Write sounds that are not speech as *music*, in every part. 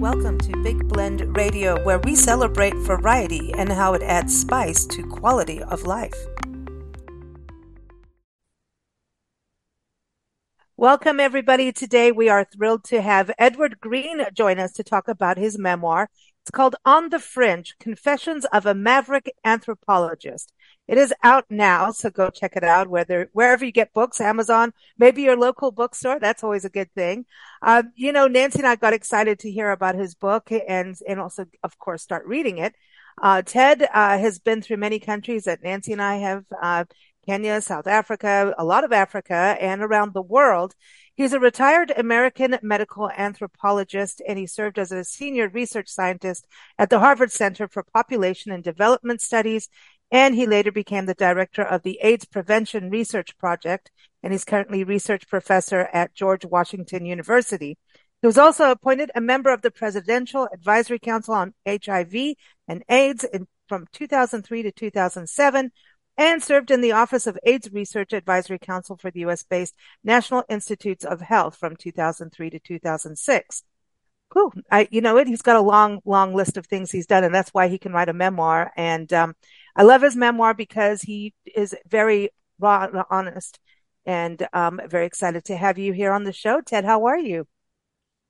Welcome to Big Blend Radio, where we celebrate variety and how it adds spice to quality of life. Welcome, everybody. Today we are thrilled to have Edward Green join us to talk about his memoir. It's called On the Fringe Confessions of a Maverick Anthropologist. It is out now, so go check it out. Whether wherever you get books, Amazon, maybe your local bookstore. That's always a good thing. Uh, you know, Nancy and I got excited to hear about his book and and also, of course, start reading it. Uh, Ted uh, has been through many countries that Nancy and I have. Uh, Kenya, South Africa, a lot of Africa, and around the world. He's a retired American medical anthropologist, and he served as a senior research scientist at the Harvard Center for Population and Development Studies and he later became the director of the AIDS Prevention Research Project, and he's currently research professor at George Washington University. He was also appointed a member of the Presidential Advisory Council on HIV and AIDS in, from 2003 to 2007, and served in the Office of AIDS Research Advisory Council for the U.S. based National Institutes of Health from 2003 to 2006. Cool. I, you know it. He's got a long, long list of things he's done, and that's why he can write a memoir. And um, I love his memoir because he is very raw and honest. And um, very excited to have you here on the show, Ted. How are you?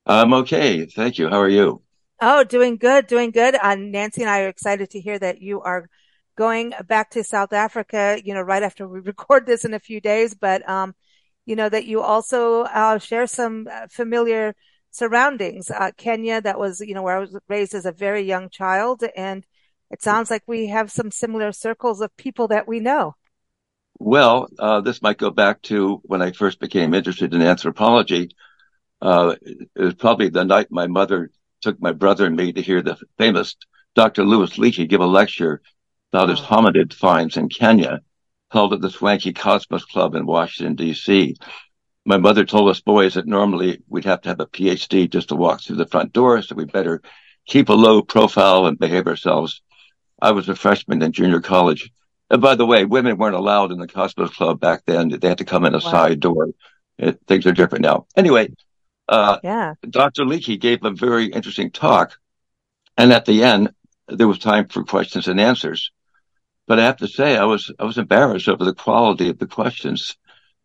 I'm okay, thank you. How are you? Oh, doing good, doing good. Uh, Nancy and I are excited to hear that you are going back to South Africa. You know, right after we *laughs* record this in a few days, but um, you know that you also uh, share some uh, familiar surroundings. Uh, Kenya, that was, you know, where I was raised as a very young child. And it sounds like we have some similar circles of people that we know. Well, uh, this might go back to when I first became interested in anthropology. Uh, it was probably the night my mother took my brother and me to hear the famous Dr. Louis Leakey give a lecture about oh. his hominid finds in Kenya, held at the Swanky Cosmos Club in Washington, D.C my mother told us boys that normally we'd have to have a PhD just to walk through the front door, so we better keep a low profile and behave ourselves. I was a freshman in junior college. And by the way, women weren't allowed in the Cosmos Club back then. They had to come in a wow. side door. It, things are different now. Anyway, uh, yeah. Dr. Leakey gave a very interesting talk. And at the end, there was time for questions and answers. But I have to say, I was, I was embarrassed over the quality of the questions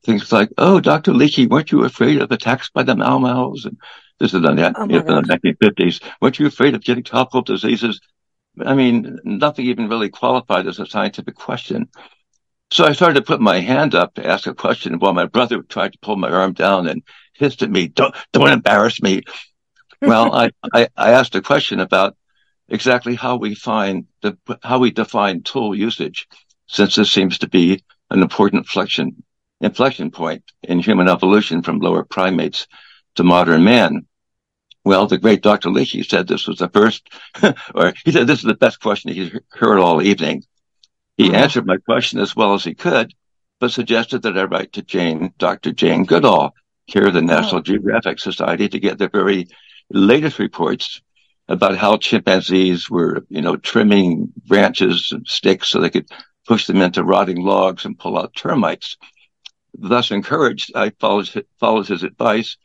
things like, "Oh, Doctor Leakey, weren't you afraid of attacks by the Mau Mau's?" And this is in the, oh in the 1950s. Weren't you afraid of getting tropical diseases? I mean, nothing even really qualified as a scientific question. So I started to put my hand up to ask a question while my brother tried to pull my arm down and hissed at me, "Don't, don't embarrass me." well, I, *laughs* I, I asked a question about exactly how we find the how we define tool usage, since this seems to be an important inflection inflection point in human evolution from lower primates to modern man. Well, the great Dr. Leakey said this was the first, *laughs* or he said this is the best question he's heard all evening. He uh-huh. answered my question as well as he could, but suggested that I write to Jane, Dr. Jane Goodall, here at the National oh. Geographic Society to get the very latest reports about how chimpanzees were, you know, trimming branches and sticks so they could push them into rotting logs and pull out termites thus encouraged, I followed, followed his advice.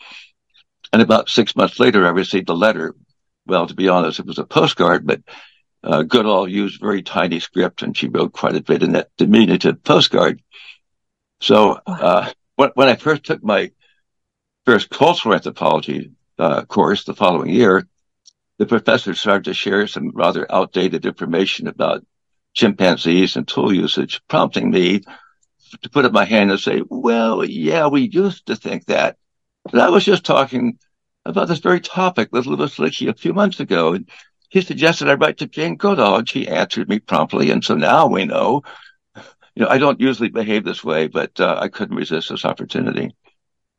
And about six months later, I received a letter. Well, to be honest, it was a postcard, but uh, Goodall used very tiny script and she wrote quite a bit in that diminutive postcard. So, uh, when, when I first took my first cultural anthropology uh, course the following year, the professor started to share some rather outdated information about chimpanzees and tool usage, prompting me to put up my hand and say, well, yeah, we used to think that. But I was just talking about this very topic with Louis Leakey a few months ago. And he suggested I write to Jane Goodall, and she answered me promptly. And so now we know, you know, I don't usually behave this way, but uh, I couldn't resist this opportunity.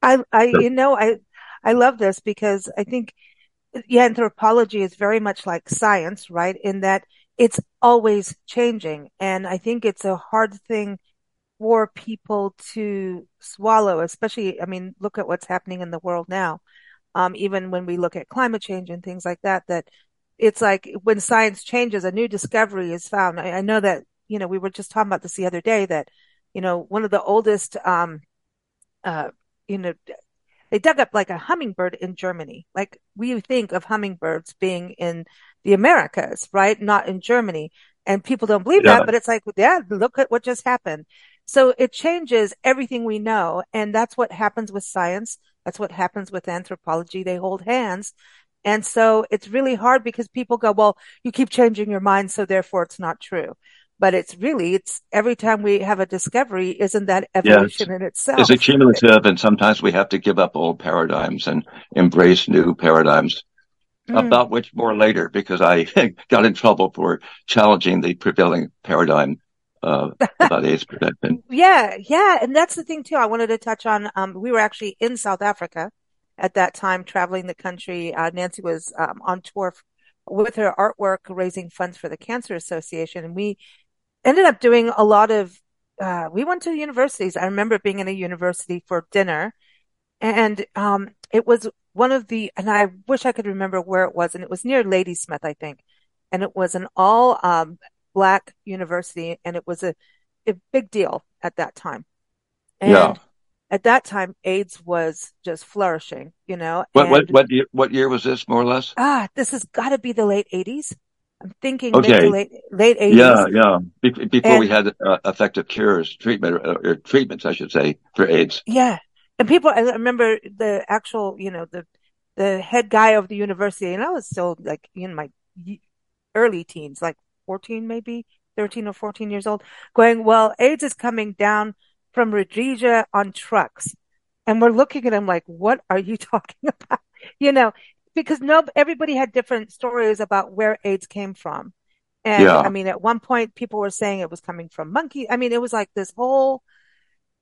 I, I, so, you know, I, I love this because I think, yeah, anthropology is very much like science, right? In that it's always changing. And I think it's a hard thing for people to swallow, especially, I mean, look at what's happening in the world now. Um, even when we look at climate change and things like that, that it's like when science changes, a new discovery is found. I, I know that, you know, we were just talking about this the other day that, you know, one of the oldest, um, uh, you know, they dug up like a hummingbird in Germany. Like we think of hummingbirds being in the Americas, right? Not in Germany. And people don't believe yeah. that, but it's like, yeah, look at what just happened. So it changes everything we know. And that's what happens with science. That's what happens with anthropology. They hold hands. And so it's really hard because people go, well, you keep changing your mind. So therefore it's not true. But it's really, it's every time we have a discovery, isn't that evolution in itself? It's a cumulative. and sometimes we have to give up old paradigms and embrace new paradigms. Mm. About which more later because I *laughs* got in trouble for challenging the prevailing paradigm uh, about AIDS prevention. *laughs* Yeah, yeah, and that's the thing too. I wanted to touch on. Um, we were actually in South Africa at that time, traveling the country. Uh, Nancy was um, on tour with her artwork, raising funds for the Cancer Association, and we ended up doing a lot of. Uh, we went to universities. I remember being in a university for dinner, and um, it was one of the, and I wish I could remember where it was, and it was near Ladysmith, I think, and it was an all um, black university, and it was a, a big deal at that time. And yeah. At that time, AIDS was just flourishing, you know. What what what year, what year was this, more or less? Ah, this has got to be the late '80s. I'm thinking okay. late late 80s. Yeah, yeah. Be- before and, we had uh, effective cures, treatment or, or, treatments, I should say, for AIDS. Yeah, and people, I remember the actual, you know, the, the head guy of the university, and I was still like in my early teens, like 14, maybe 13 or 14 years old, going, well, AIDS is coming down from Rhodesia on trucks. And we're looking at him like, what are you *laughs* talking about? You know, because no, everybody had different stories about where AIDS came from. And yeah. I mean, at one point people were saying it was coming from monkey. I mean, it was like this whole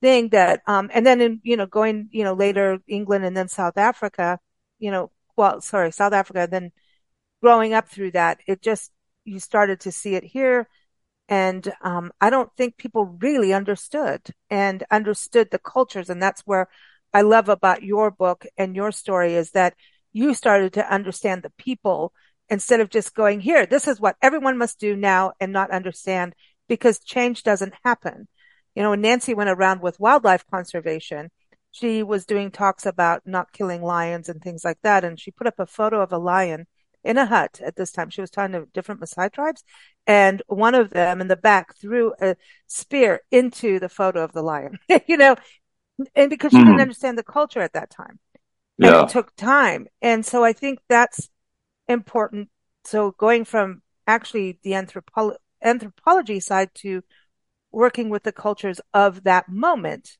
thing that, um, and then in, you know, going, you know, later England and then South Africa, you know, well, sorry, South Africa, then growing up through that, it just, you started to see it here. And, um, I don't think people really understood and understood the cultures. And that's where I love about your book and your story is that you started to understand the people instead of just going here. This is what everyone must do now and not understand because change doesn't happen you know, when Nancy went around with wildlife conservation, she was doing talks about not killing lions and things like that. And she put up a photo of a lion in a hut at this time. She was talking to different Maasai tribes and one of them in the back threw a spear into the photo of the lion, *laughs* you know, and because she mm. didn't understand the culture at that time. And yeah. it took time. And so I think that's important. So going from actually the anthropo- anthropology side to working with the cultures of that moment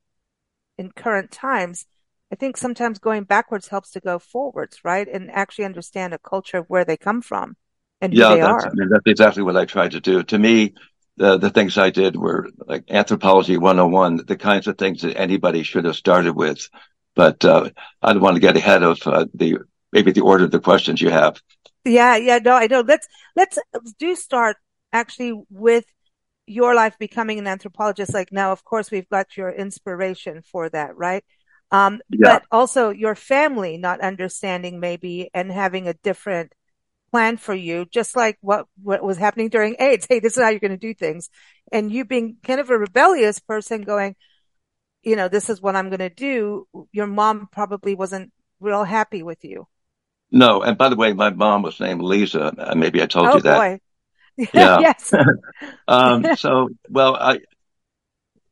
in current times, I think sometimes going backwards helps to go forwards, right? And actually understand a culture of where they come from and who yeah, they that's, are. I mean, that's exactly what I tried to do. To me, the, the things I did were like anthropology 101, the kinds of things that anybody should have started with. But uh, I don't want to get ahead of uh, the maybe the order of the questions you have. Yeah, yeah, no, I know. Let's let's do start actually with your life becoming an anthropologist, like now, of course, we've got your inspiration for that, right? Um, yeah. but also your family not understanding maybe and having a different plan for you, just like what, what was happening during AIDS. Hey, this is how you're going to do things. And you being kind of a rebellious person going, you know, this is what I'm going to do. Your mom probably wasn't real happy with you. No. And by the way, my mom was named Lisa. Maybe I told oh, you that. Boy. *laughs* Yeah. yes. *laughs* um, so, well, I,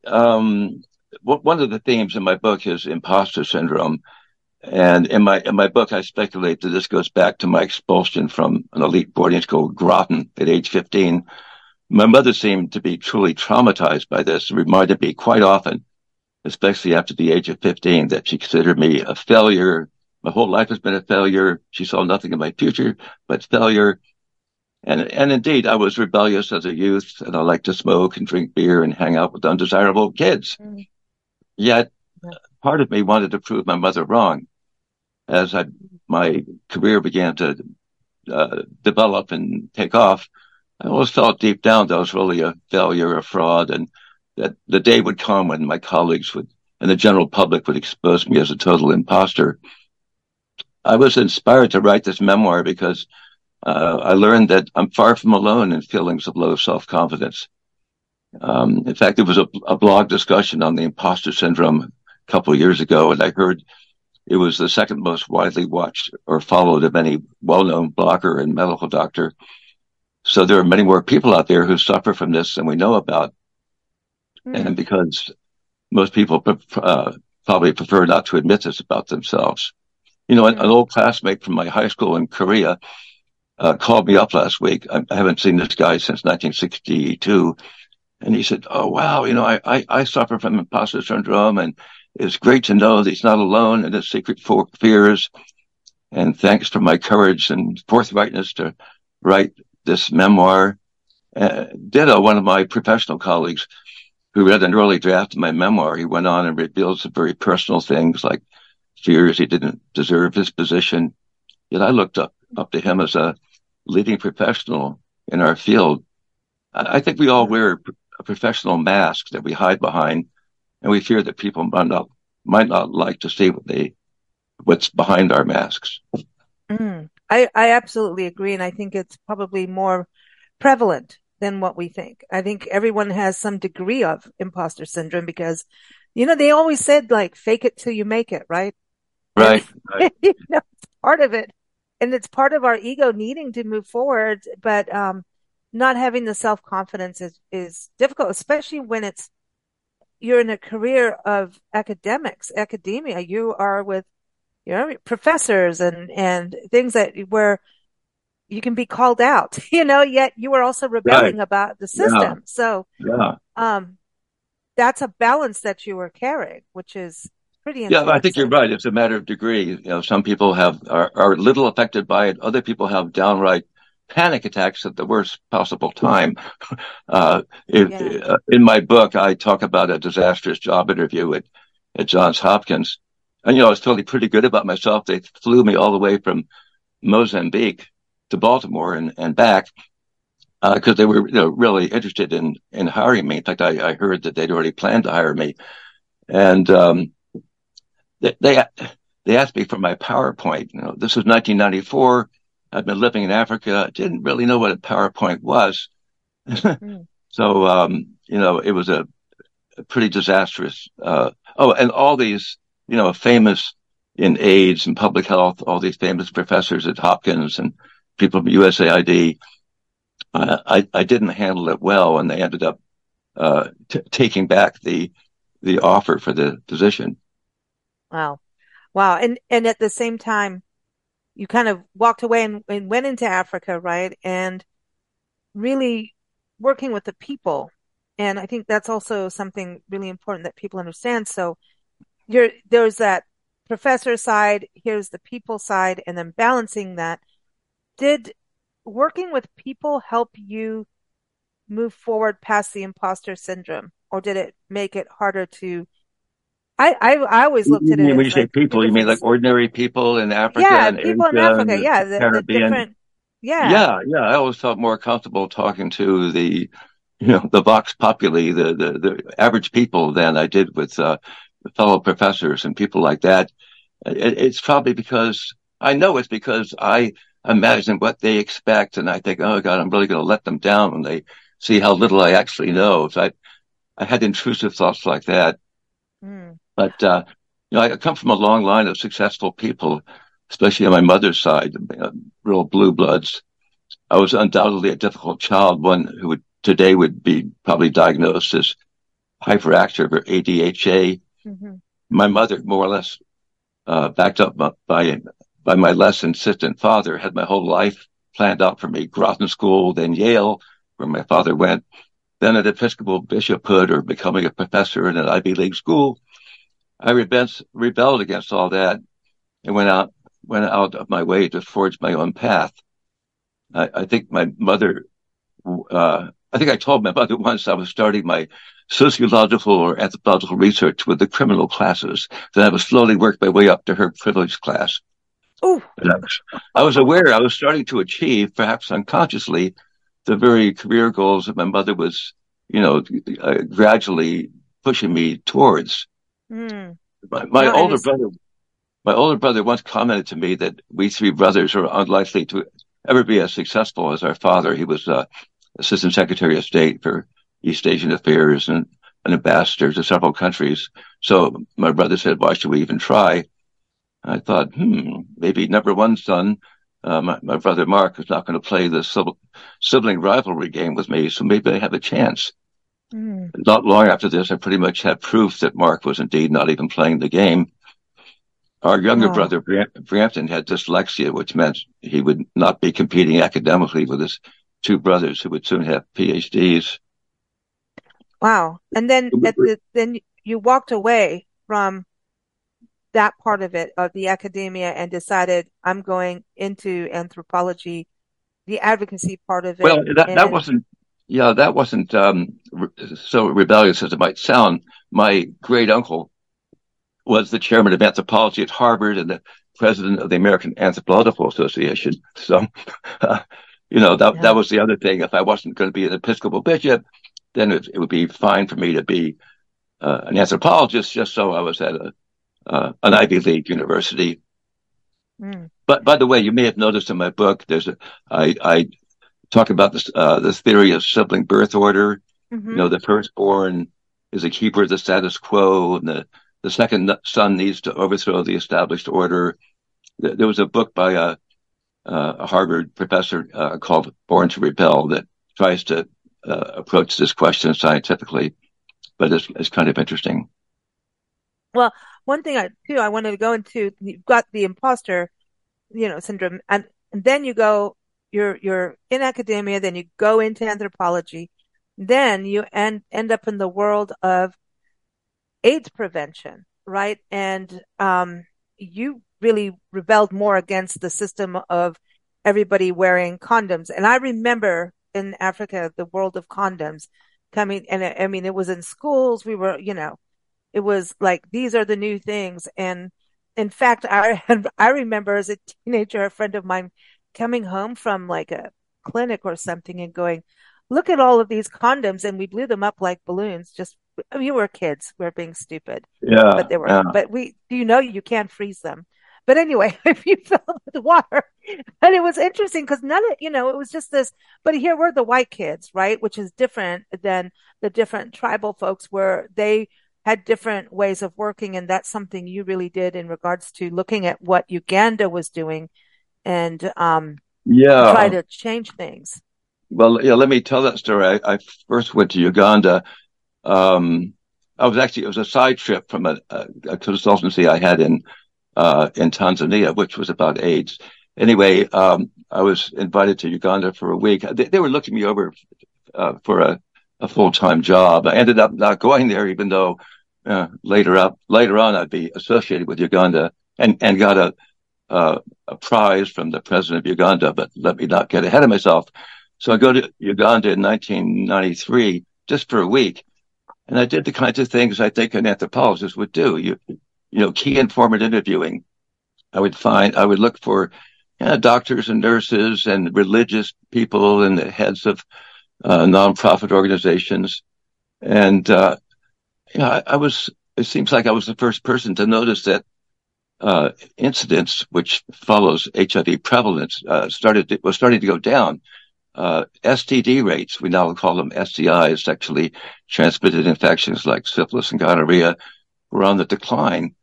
um, one of the themes in my book is imposter syndrome. And in my, in my book, I speculate that this goes back to my expulsion from an elite boarding school, Groton, at age 15. My mother seemed to be truly traumatized by this, reminded me quite often, especially after the age of 15, that she considered me a failure. My whole life has been a failure. She saw nothing in my future but failure. And, and indeed, I was rebellious as a youth and I liked to smoke and drink beer and hang out with undesirable kids. Mm. Yet part of me wanted to prove my mother wrong. As I, my career began to uh, develop and take off, I always felt deep down that I was really a failure, a fraud, and that the day would come when my colleagues would and the general public would expose me as a total imposter. I was inspired to write this memoir because uh, I learned that I'm far from alone in feelings of low self-confidence. Um, in fact, there was a, a, blog discussion on the imposter syndrome a couple of years ago, and I heard it was the second most widely watched or followed of any well-known blogger and medical doctor. So there are many more people out there who suffer from this than we know about. Mm. And because most people uh, probably prefer not to admit this about themselves. You know, an, an, old classmate from my high school in Korea uh, called me up last week. I, I, haven't seen this guy since 1962. And he said, Oh, wow, you know, I, I, I suffer from imposter syndrome and it's great to know that he's not alone in his secret fears. And thanks for my courage and forthrightness to write this memoir. Uh, ditto, one of my professional colleagues who read an early draft of my memoir, he went on and revealed some very personal things like fears he didn't deserve his position. Yet I looked up, up to him as a leading professional in our field. I think we all wear professional masks that we hide behind and we fear that people might not might not like to see what they what's behind our masks. Mm, I I absolutely agree, and I think it's probably more prevalent than what we think. I think everyone has some degree of imposter syndrome because, you know, they always said like fake it till you make it, right? Right. right. *laughs* you know, it's part of it. And it's part of our ego needing to move forward, but um, not having the self confidence is, is difficult, especially when it's you're in a career of academics, academia. You are with, you know, professors and, and things that where you can be called out, *laughs* you know, yet you are also rebelling right. about the system. Yeah. So, yeah. um, that's a balance that you are carrying, which is pretty. Yeah, I think you're right. It's a matter of degree. You know, some people have are, are little affected by it. Other people have downright panic attacks at the worst possible time. *laughs* Uh, it, yeah. uh, in my book, I talk about a disastrous job interview at, at Johns Hopkins. And, you know, I was totally pretty good about myself. They flew me all the way from Mozambique to Baltimore and, and back because uh, they were you know, really interested in, in hiring me. In fact, I, I heard that they'd already planned to hire me. And um, they, they, they asked me for my PowerPoint. You know, this was 1994 I'd been living in Africa, didn't really know what a PowerPoint was. mm. *laughs* So, um, you know, it was a, a pretty disastrous. Uh, oh, and all these, you know, famous in AIDS and public health, all these famous professors at Hopkins and people from USAID. Uh, I, I didn't handle it well, and they ended up uh, t- taking back the the offer for the position. Wow, wow, and and at the same time, you kind of walked away and, and went into Africa, right? And really working with the people. And I think that's also something really important that people understand. So you're, there's that professor side, here's the people side, and then balancing that. Did working with people help you move forward past the imposter syndrome? Or did it make it harder to I, I, I always looked at it. When you say like people, you mean like ordinary people in Africa? Yeah, people Asia in Africa. Yeah, the, Caribbean. The yeah, yeah, yeah. I always felt more comfortable talking to the, you know, the vox populi, the the, the average people than I did with uh, fellow professors and people like that. It, it's probably because I know it's because I imagine what they expect, and I think, oh God, I'm really going to let them down when they see how little I actually know. So I, I had intrusive thoughts like that. Mm. But, uh, you know, I come from a long line of successful people, especially on my mother's side, uh, real blue bloods. I was undoubtedly a difficult child, one who would today would be probably diagnosed as hyperactive or ADHA. Mm-hmm. My mother, more or less, uh, backed up by, by my less insistent father, had my whole life planned out for me. Groton School, then Yale, where my father went, then an Episcopal bishophood or becoming a professor in an Ivy League school. I rebelled against all that and went out went out of my way to forge my own path. I, I think my mother, uh, I think I told my mother once I was starting my sociological or anthropological research with the criminal classes. Then I would slowly work my way up to her privileged class. Oh, I was, I was aware I was starting to achieve, perhaps unconsciously, the very career goals that my mother was, you know, uh, gradually pushing me towards. Mm. My, my older brother, my older brother once commented to me that we three brothers are unlikely to ever be as successful as our father. He was uh, assistant secretary of state for East Asian affairs and an ambassador to several countries. So my brother said, "Why should we even try?" I thought, hmm, maybe number one son, uh, my, my, brother Mark, is not going to play this sibling rivalry game with me, so maybe I have a chance. Mm. Not long after this, I pretty much had proof that Mark was indeed not even playing the game. Our younger brother, Brampton, had dyslexia, which meant he would not be competing academically with his two brothers who would soon have PhDs. Wow. And then, the, then you walked away from that part of it, of the academia, and decided I'm going into anthropology, the advocacy part of it. Well, that, that wasn't, yeah, that wasn't um, re- so rebellious as it might sound. My great uncle was the chairman of anthropology at Harvard and the president of the American Anthropological Association. So, uh, *laughs* you know, that, yeah. that was the other thing. If I wasn't going to be an Episcopal bishop, then it, it would be fine for me to be uh, an anthropologist just so I was at a, uh, an Ivy League university. Mm. But by the way, you may have noticed in my book, there's a, I, I talk about this, uh, the theory of sibling birth order. Mm-hmm. You know, the firstborn is a keeper of the status quo and the the second son needs to overthrow the established order. There was a book by a, a Harvard professor uh, called Born to Rebel that tries to uh, approach this question scientifically, but it's, it's kind of interesting. Well, one thing I too I wanted to go into you've got the imposter, you know, syndrome, and, and then you go you're you're in academia, then you go into anthropology, then you end end up in the world of AIDS prevention, right? And um, you really rebelled more against the system of everybody wearing condoms. And I remember in Africa, the world of condoms coming, and I mean, it was in schools. We were, you know, it was like these are the new things. And in fact, I *laughs* I remember as a teenager, a friend of mine coming home from like a clinic or something and going, "Look at all of these condoms," and we blew them up like balloons just we were kids. we are being stupid. Yeah. But they were, yeah. but we, do you know, you can't freeze them. But anyway, *laughs* if you fell with water, and it was interesting because none of, you know, it was just this, but here we're the white kids, right? Which is different than the different tribal folks where they had different ways of working. And that's something you really did in regards to looking at what Uganda was doing and, um, yeah, try to change things. Well, yeah, let me tell that story. I, I first went to Uganda um, I was actually, it was a side trip from a, a, a consultancy I had in, uh, in Tanzania, which was about AIDS. Anyway, um, I was invited to Uganda for a week. They, they were looking me over, uh, for a, a full-time job. I ended up not going there, even though, uh, later up, later on, I'd be associated with Uganda and, and got a, uh, a prize from the president of Uganda, but let me not get ahead of myself. So I go to Uganda in 1993 just for a week and I did the kinds of things I think an anthropologist would do. You, you know, key informant interviewing. I would find, I would look for you know, doctors and nurses and religious people and the heads of uh, nonprofit organizations. And, uh, you know, I, I, was, it seems like I was the first person to notice that, uh, incidence, which follows HIV prevalence, uh, started, was starting to go down uh, STD rates, we now call them STIs, sexually transmitted infections like syphilis and gonorrhea, were on the decline.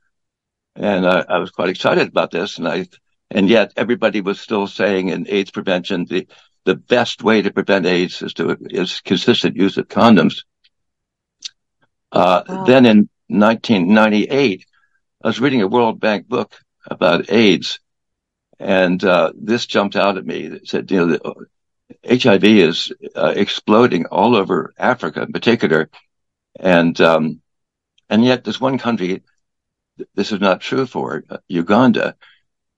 And I was quite excited about this. And I, and yet everybody was still saying in AIDS prevention, the, the best way to prevent AIDS is to, is consistent use of condoms. Uh, wow. then in 1998, I was reading a World Bank book about AIDS. And, uh, this jumped out at me. It said, you know, HIV is uh, exploding all over Africa in particular. And, um, and yet there's one country, this is not true for, uh, Uganda.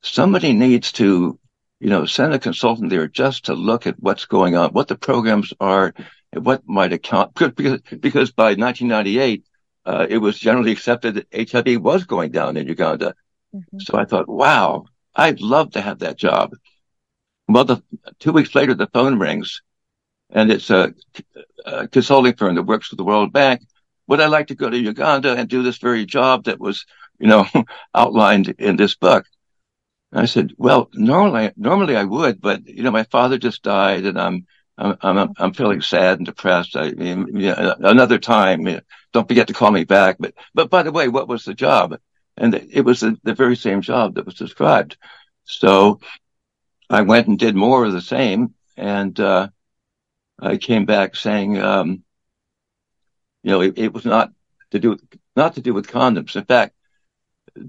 Somebody needs to, you know, send a consultant there just to look at what's going on, what the programs are, and what might account, because, because by 1998, uh, it was generally accepted that HIV was going down in Uganda. Mm-hmm. So I thought, wow, I'd love to have that job. Well, the, two weeks later, the phone rings and it's a, a, consulting firm that works with the World Bank. Would I like to go to Uganda and do this very job that was, you know, *laughs* outlined in this book? And I said, well, normally, normally I would, but, you know, my father just died and I'm, I'm, I'm, I'm feeling sad and depressed. I mean, you know, another time, don't forget to call me back. But, but by the way, what was the job? And it was the, the very same job that was described. So I went and did more of the same. And, uh, I came back saying, um, you know, it, it was not to do, not to do with condoms. In fact,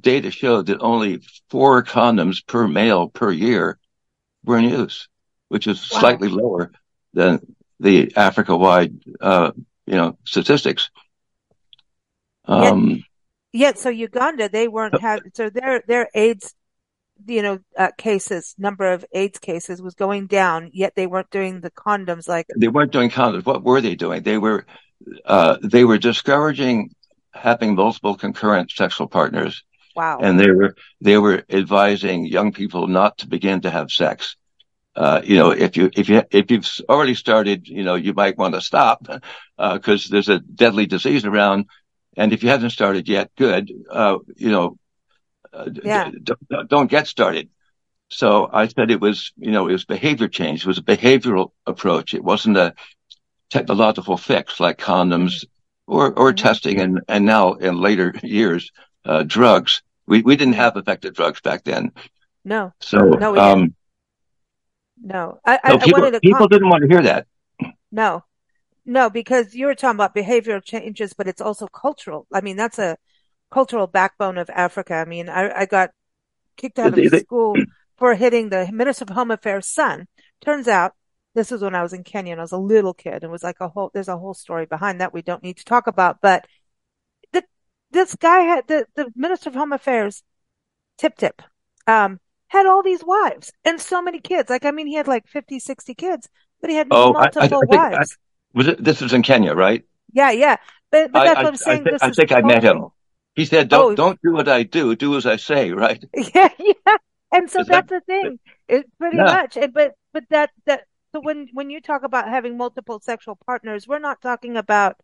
data showed that only four condoms per male per year were in use, which is wow. slightly lower than the Africa-wide, uh, you know, statistics. Um, yet, yet, so Uganda, they weren't having, so their, their AIDS, you know, uh, cases, number of AIDS cases was going down, yet they weren't doing the condoms like. They weren't doing condoms. What were they doing? They were, uh, they were discouraging having multiple concurrent sexual partners. Wow. And they were, they were advising young people not to begin to have sex. Uh, you know, if you, if you, if you've already started, you know, you might want to stop, uh, cause there's a deadly disease around. And if you haven't started yet, good. Uh, you know, uh, yeah. D- don't, don't get started. So I said it was, you know, it was behavior change. It was a behavioral approach. It wasn't a technological fix like condoms or, or mm-hmm. testing and, and now in later *laughs* years, uh, drugs. We, we didn't have effective drugs back then. No. So, no, um, no, I, I, people, I people didn't want to hear that. No, no, because you were talking about behavioral changes, but it's also cultural. I mean, that's a cultural backbone of Africa. I mean, I, I got kicked out of school for hitting the Minister of Home Affairs' son. Turns out this was when I was in Kenya and I was a little kid. It was like a whole, there's a whole story behind that we don't need to talk about, but the, this guy had the, the Minister of Home Affairs, Tip Tip, um, had all these wives and so many kids. Like, I mean, he had like 50, 60 kids, but he had oh, multiple I, I, I wives. Think, was it, this was in Kenya, right? Yeah, yeah. But, but that's what I'm saying. I, th- I think I met him. He said, don't, oh. don't do what I do, do as I say, *laughs* right? *laughs* Yeah, yeah. And so Is that's that, the thing. It pretty yeah. much. And, but, but that, that, so when, when you talk about having multiple sexual partners, we're not talking about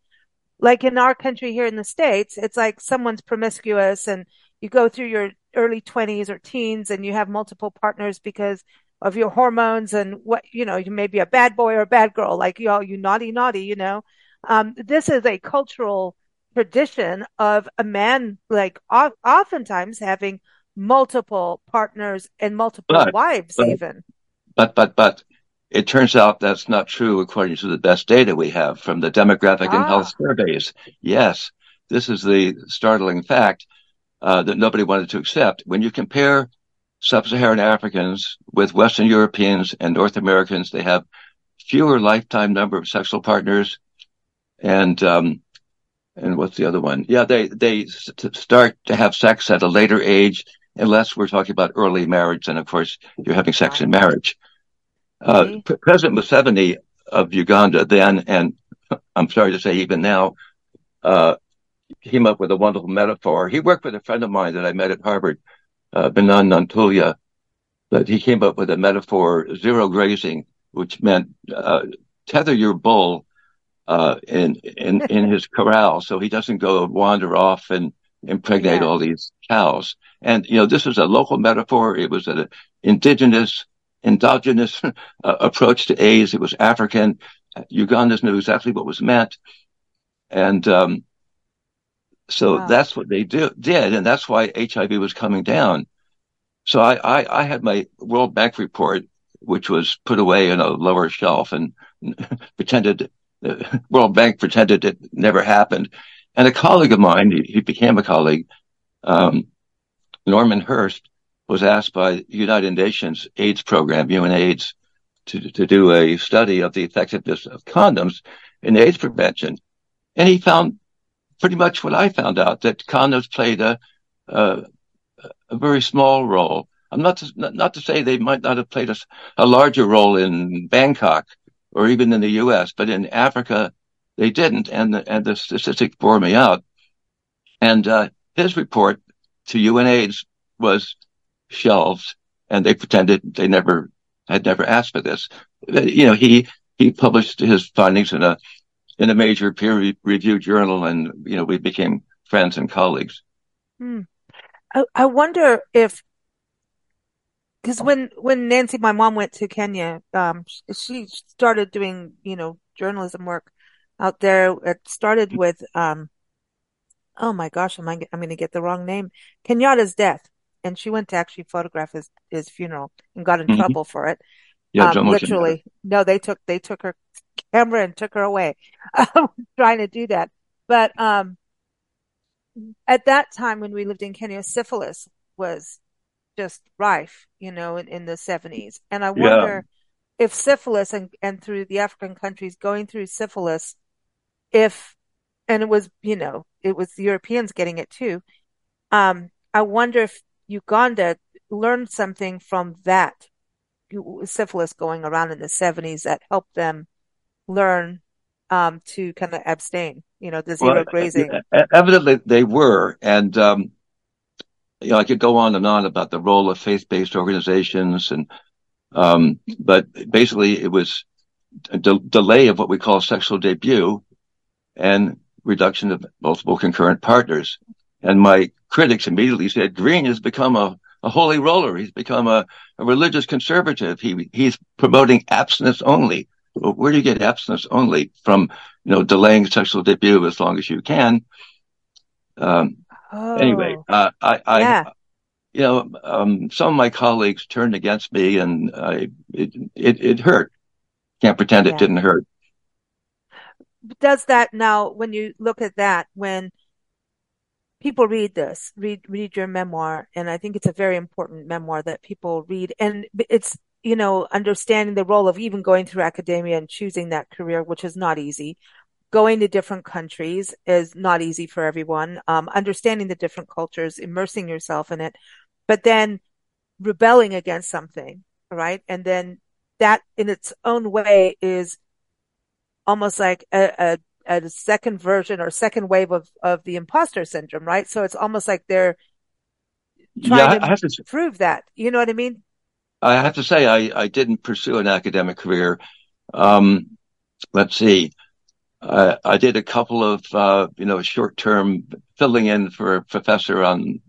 like in our country here in the States, it's like someone's promiscuous and you go through your early twenties or teens and you have multiple partners because of your hormones and what, you know, you may be a bad boy or a bad girl, like you all, you naughty, naughty, you know. Um, this is a cultural tradition of a man, like oftentimes having multiple partners and multiple but, wives but, even. But, but, but it turns out that's not true according to the best data we have from the demographic ah. and health surveys. Yes, this is the startling fact uh, that nobody wanted to accept. When you compare sub-Saharan Africans with Western Europeans and North Americans, they have fewer lifetime number of sexual partners, and um, and what's the other one? Yeah, they they start to have sex at a later age, unless we're talking about early marriage, and of course you're having sex in marriage. Uh, President Museveni of Uganda then, and *laughs* I'm sorry to say even now, uh, came up with a wonderful metaphor. He worked with a friend of mine that I met at Harvard, uh, Benon Nantulya, but he came up with a metaphor, zero grazing, which meant uh, tether your bull uh, in in *laughs* in his corral so he doesn't go wander off and impregnate yeah. all these cows. And you know, this is a local metaphor. It was an indigenous, endogenous *laughs* uh, approach to AIDS. It was African. Ugandans knew exactly what was meant, and um, so wow. that's what they do, did, and that's why HIV was coming down. So I, I, I had my World Bank report, which was put away in a lower shelf and *laughs* pretended, the *laughs* World Bank pretended it never happened. And a colleague of mine, he, he became a colleague, um, Norman Hearst, was asked by the United Nations AIDS program, UNAIDS, to, to do a study of the effectiveness of condoms in AIDS prevention. And he found pretty much what I found out that condoms played a, a, a very small role. I'm not to, not, not to say they might not have played a, a larger role in Bangkok or even in the U.S., but in Africa they didn't, and the, and the statistics bore me out. And uh, his report to UNAIDS was shelved, and they pretended they never had never asked for this. You know, he he published his findings in a in a major peer reviewed journal, and you know we became friends and colleagues. Hmm. I, I wonder if because when when Nancy, my mom, went to Kenya, um, she started doing you know journalism work out there. It started with um, oh my gosh, am I, I'm going to get the wrong name. Kenyatta's death. And she went to actually photograph his, his funeral and got in mm-hmm. trouble for it. Yeah, um, literally. No, they took, they took her camera and took her away *laughs* trying to do that. But, um, at that time when we lived in Kenya, syphilis was just rife, you know, in, in the 70s. And I wonder yeah. if syphilis and, and through the African countries going through syphilis, if, and it was, you know, it was the Europeans getting it too. Um, I wonder if Uganda learned something from that syphilis going around in the 70s that helped them learn um, to kind of abstain, you know, the zero well, grazing. Evidently they were. And, um, you know, I could go on and on about the role of faith-based organizations and, um, but basically it was a de- delay of what we call sexual debut and reduction of multiple concurrent partners. And my critics immediately said, Green has become a, a holy roller. He's become a, a religious conservative. He, he's promoting abstinence only. Well, where do you get abstinence only from, you know, delaying sexual debut as long as you can? Um, oh, anyway, uh, I, I, yeah. you know, um, some of my colleagues turned against me and I, it, it, it hurt. Can't pretend yeah. it didn't hurt does that now when you look at that when people read this read read your memoir and i think it's a very important memoir that people read and it's you know understanding the role of even going through academia and choosing that career which is not easy going to different countries is not easy for everyone um, understanding the different cultures immersing yourself in it but then rebelling against something right and then that in its own way is almost like a, a, a second version or second wave of, of the imposter syndrome, right? So it's almost like they're trying yeah, to, to prove that. You know what I mean? I have to say, I, I didn't pursue an academic career. Um, let's see. Uh, I did a couple of, uh, you know, short term filling in for a professor on,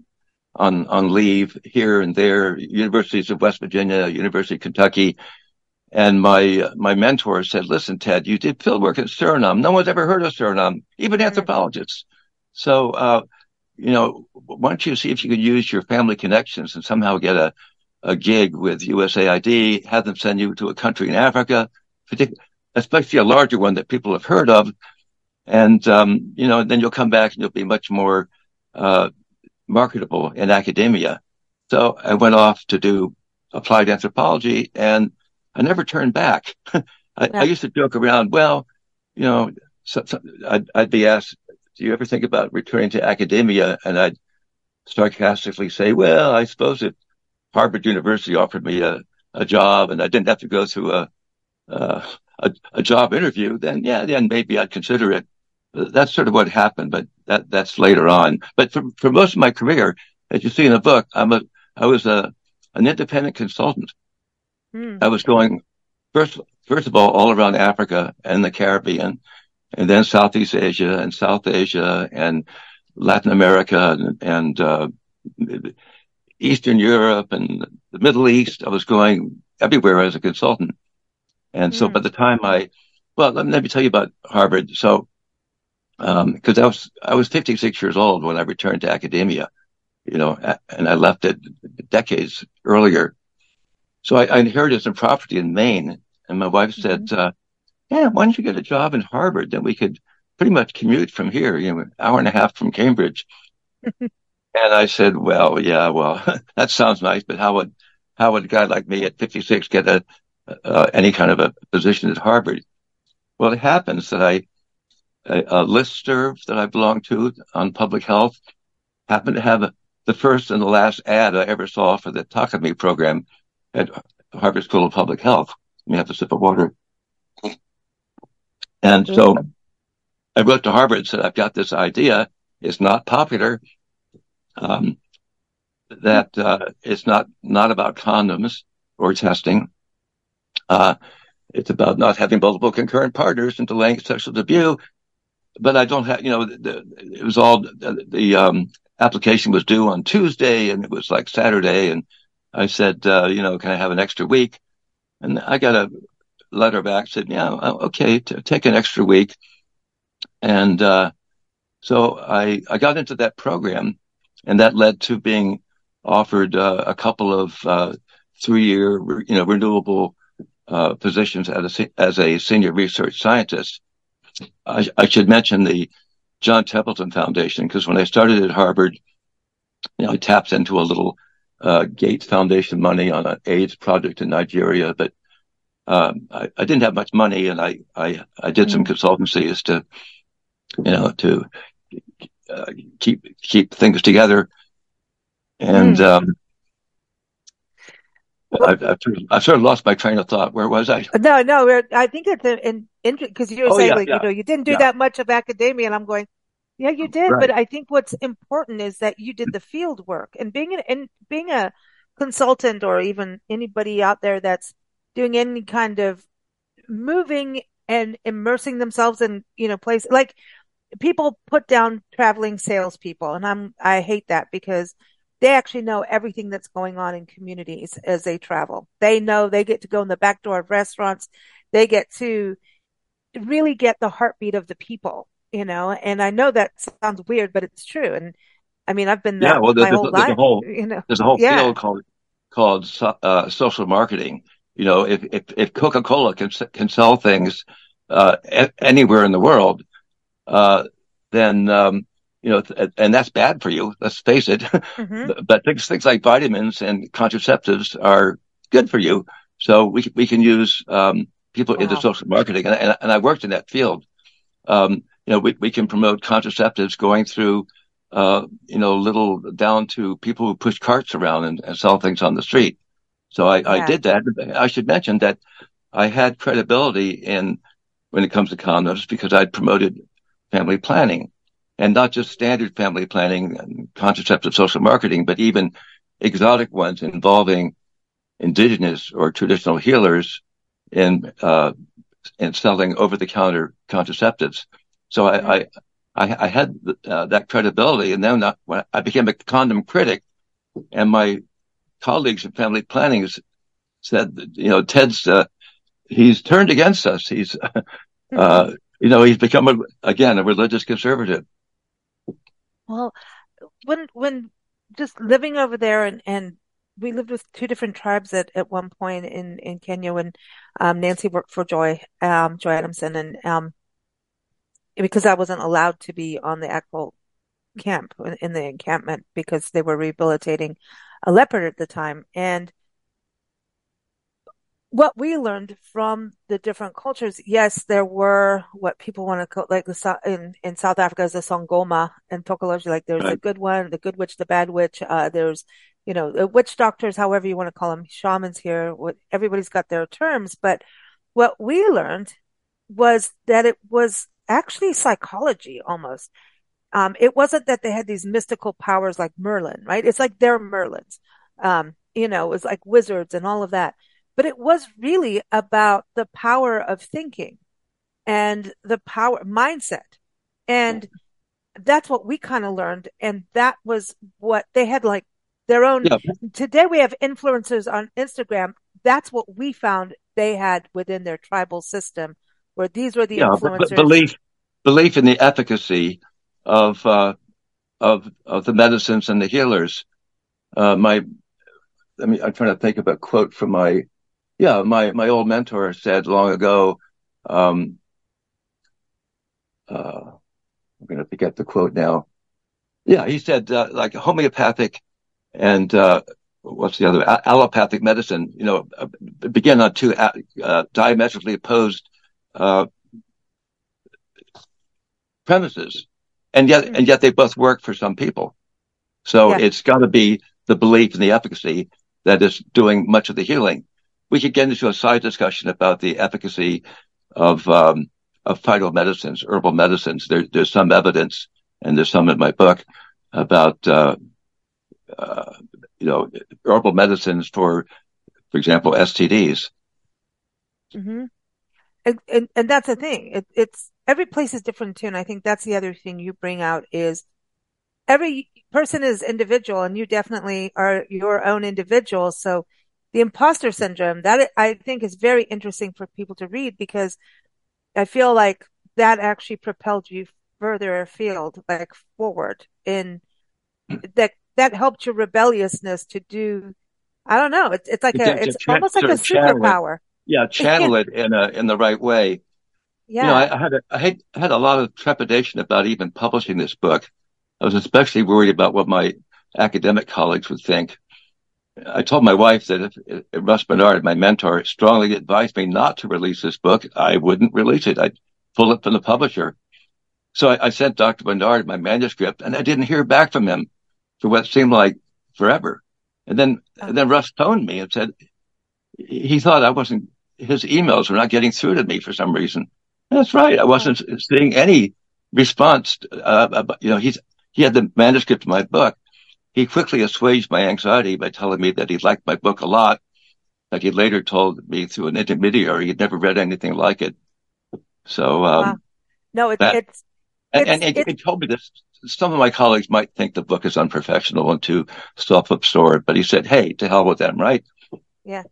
on, on leave here and there, universities of West Virginia, University of Kentucky. And my my mentor said, "Listen, Ted, you did field work at Suriname. No one's ever heard of Suriname, even anthropologists. So, uh, you know, why don't you see if you could use your family connections and somehow get a a gig with USAID, have them send you to a country in Africa, especially a larger one that people have heard of, and um, you know, then you'll come back and you'll be much more uh, marketable in academia." So I went off to do applied anthropology and I never turned back. *laughs* I, yeah. I, used to joke around. Well, you know, so, so I'd, I'd, be asked, "Do you ever think about returning to academia?" And I'd sarcastically say, "Well, I suppose if Harvard University offered me a, a job and I didn't have to go through a, a a job interview, then yeah, then maybe I'd consider it." That's sort of what happened, but that that's later on. But for for most of my career, as you see in the book, I'm a I was a an independent consultant. Hmm. I was going first, first of all, all around Africa and the Caribbean, and then Southeast Asia and South Asia and Latin America and, and uh, Eastern Europe and the Middle East. I was going everywhere as a consultant. And so by hmm. the time I, well, let me, let me tell you about Harvard. So, um, cause I was, I was 56 years old when I returned to academia, you know, and I left it decades earlier. So I, I inherited some property in Maine, and my wife said, mm-hmm. uh, "Yeah, why don't you get a job in Harvard? Then we could pretty much commute from here, you know, an hour and a half from Cambridge." *laughs* and I said, "Well, yeah, well, *laughs* that sounds nice, but how would how would a guy like me at 56 get a uh, any kind of a position at Harvard?" Well, it happens that I a, a listserv that I belong to on public health happened to have a, the first and the last ad I ever saw for the Takemi program at Harvard School of Public Health. Let me have a sip of water. And so I wrote to Harvard and said, I've got this idea. It's not popular. Um, that uh, it's not not about condoms or testing. Uh, it's about not having multiple concurrent partners and delaying sexual debut. But I don't have, you know, the, it was all the, the um, application was due on Tuesday, and it was like Saturday, and I said, uh, you know, can I have an extra week? And I got a letter back said, yeah, uh, okay, t- take an extra week. And, uh, So I, I got into that program and that led to being offered uh, a couple of uh, three-year, you know, renewable uh, positions as a, as a senior research scientist. I, I should mention the John Templeton Foundation because when I started at Harvard, you know, I tapped into a little uh, Gates Foundation money on an AIDS project in Nigeria, but um, I, I, didn't have much money, and I I, I did some mm. consultancy as to you know to uh, keep keep things together, and mm. um, I've, I've, I've, sort of lost my train of thought. Where was I? No, no. I think it's in because you were oh, saying yeah, like yeah. you know you didn't do yeah. that much of academia, and I'm going, yeah, you did. Right. But I think what's important is that you did the field work and being an, and being a consultant or even anybody out there that's doing any kind of moving and immersing themselves in you know place like people put down traveling salespeople, and I'm I hate that because they actually know everything that's going on in communities as they travel. They know they get to go in the back door of restaurants. They get to really get the heartbeat of the people, you know. And I know that sounds weird, but it's true. And I mean, I've been yeah. Well, there's, there's, there's a whole you know, there's a whole yeah. field called called uh, social marketing. You know, if if, if Coca Cola can can sell things uh, anywhere in the world, uh, then um, you know, and that's bad for you. Let's face it. Mm-hmm. *laughs* but things, things like vitamins and contraceptives are good for you. So we we can use um, people wow. into social marketing, and, and, and I worked in that field. Um, you know, we we can promote contraceptives going through, uh, you know, little down to people who push carts around and, and sell things on the street. So I, yeah. I did that. I should mention that I had credibility in when it comes to condoms because I'd promoted family planning and not just standard family planning and contraceptive social marketing, but even exotic ones involving indigenous or traditional healers in, uh, in selling over the counter contraceptives. So I, I, I, had uh, that credibility. And then when I became a condom critic and my colleagues in family planning said, you know, Ted's, uh, he's turned against us. He's, *laughs* uh, you know, he's become a, again a religious conservative. Well, when when just living over there and and we lived with two different tribes at, at one point in, in Kenya when um, Nancy worked for Joy, um, Joy Adamson, and um, because I wasn't allowed to be on the actual camp in the encampment because they were rehabilitating a leopard at the time, and what we learned from the different cultures, yes, there were what people want to call like the in in South Africa is the Sangoma and Tokology. Like there's right. the good one, the good witch, the bad witch. Uh, there's you know the witch doctors, however you want to call them, shamans here. What everybody's got their terms, but what we learned was that it was actually psychology almost. Um, it wasn't that they had these mystical powers like Merlin, right? It's like they're Merlins. Um, you know, it was like wizards and all of that but it was really about the power of thinking and the power mindset. And that's what we kind of learned. And that was what they had like their own. Yeah. Today we have influencers on Instagram. That's what we found they had within their tribal system where these were the yeah, influencers. B- belief, belief in the efficacy of, uh, of, of the medicines and the healers. Uh, my, I mean, I'm trying to think of a quote from my yeah, my my old mentor said long ago. Um, uh, I'm going to forget the quote now. Yeah, he said uh, like homeopathic and uh, what's the other allopathic medicine. You know, uh, begin on two uh, uh, diametrically opposed premises, and yet and yet they both work for some people. So yeah. it's got to be the belief in the efficacy that is doing much of the healing we could get into a side discussion about the efficacy of um, of phytomedicines, herbal medicines. There, there's some evidence, and there's some in my book about uh, uh, you know herbal medicines for, for example, STDs. Mm-hmm. And, and, and that's the thing. It, it's every place is different too, and I think that's the other thing you bring out is every person is individual, and you definitely are your own individual. So the imposter syndrome that I think is very interesting for people to read because I feel like that actually propelled you further afield, like forward in *clears throat* that that helped your rebelliousness to do I don't know. It's it's like a it's tra- almost like a superpower. Yeah, *laughs* channel it in a in the right way. Yeah. You know, I, I had a, I had, had a lot of trepidation about even publishing this book. I was especially worried about what my academic colleagues would think. I told my wife that if, if Russ Bernard, my mentor, strongly advised me not to release this book, I wouldn't release it. I'd pull it from the publisher. So I, I sent Dr. Bernard my manuscript and I didn't hear back from him for what seemed like forever. And then, oh. and then Russ phoned me and said he thought I wasn't, his emails were not getting through to me for some reason. That's right. I wasn't oh. seeing any response. Uh, you know, he's, he had the manuscript of my book. He quickly assuaged my anxiety by telling me that he liked my book a lot. Like he later told me through an intermediary, he'd never read anything like it. So, um, wow. no, it, that, it's, and, and, and he told me this. Some of my colleagues might think the book is unprofessional and too self-absorbed, but he said, "Hey, to hell with them, right?" Yeah.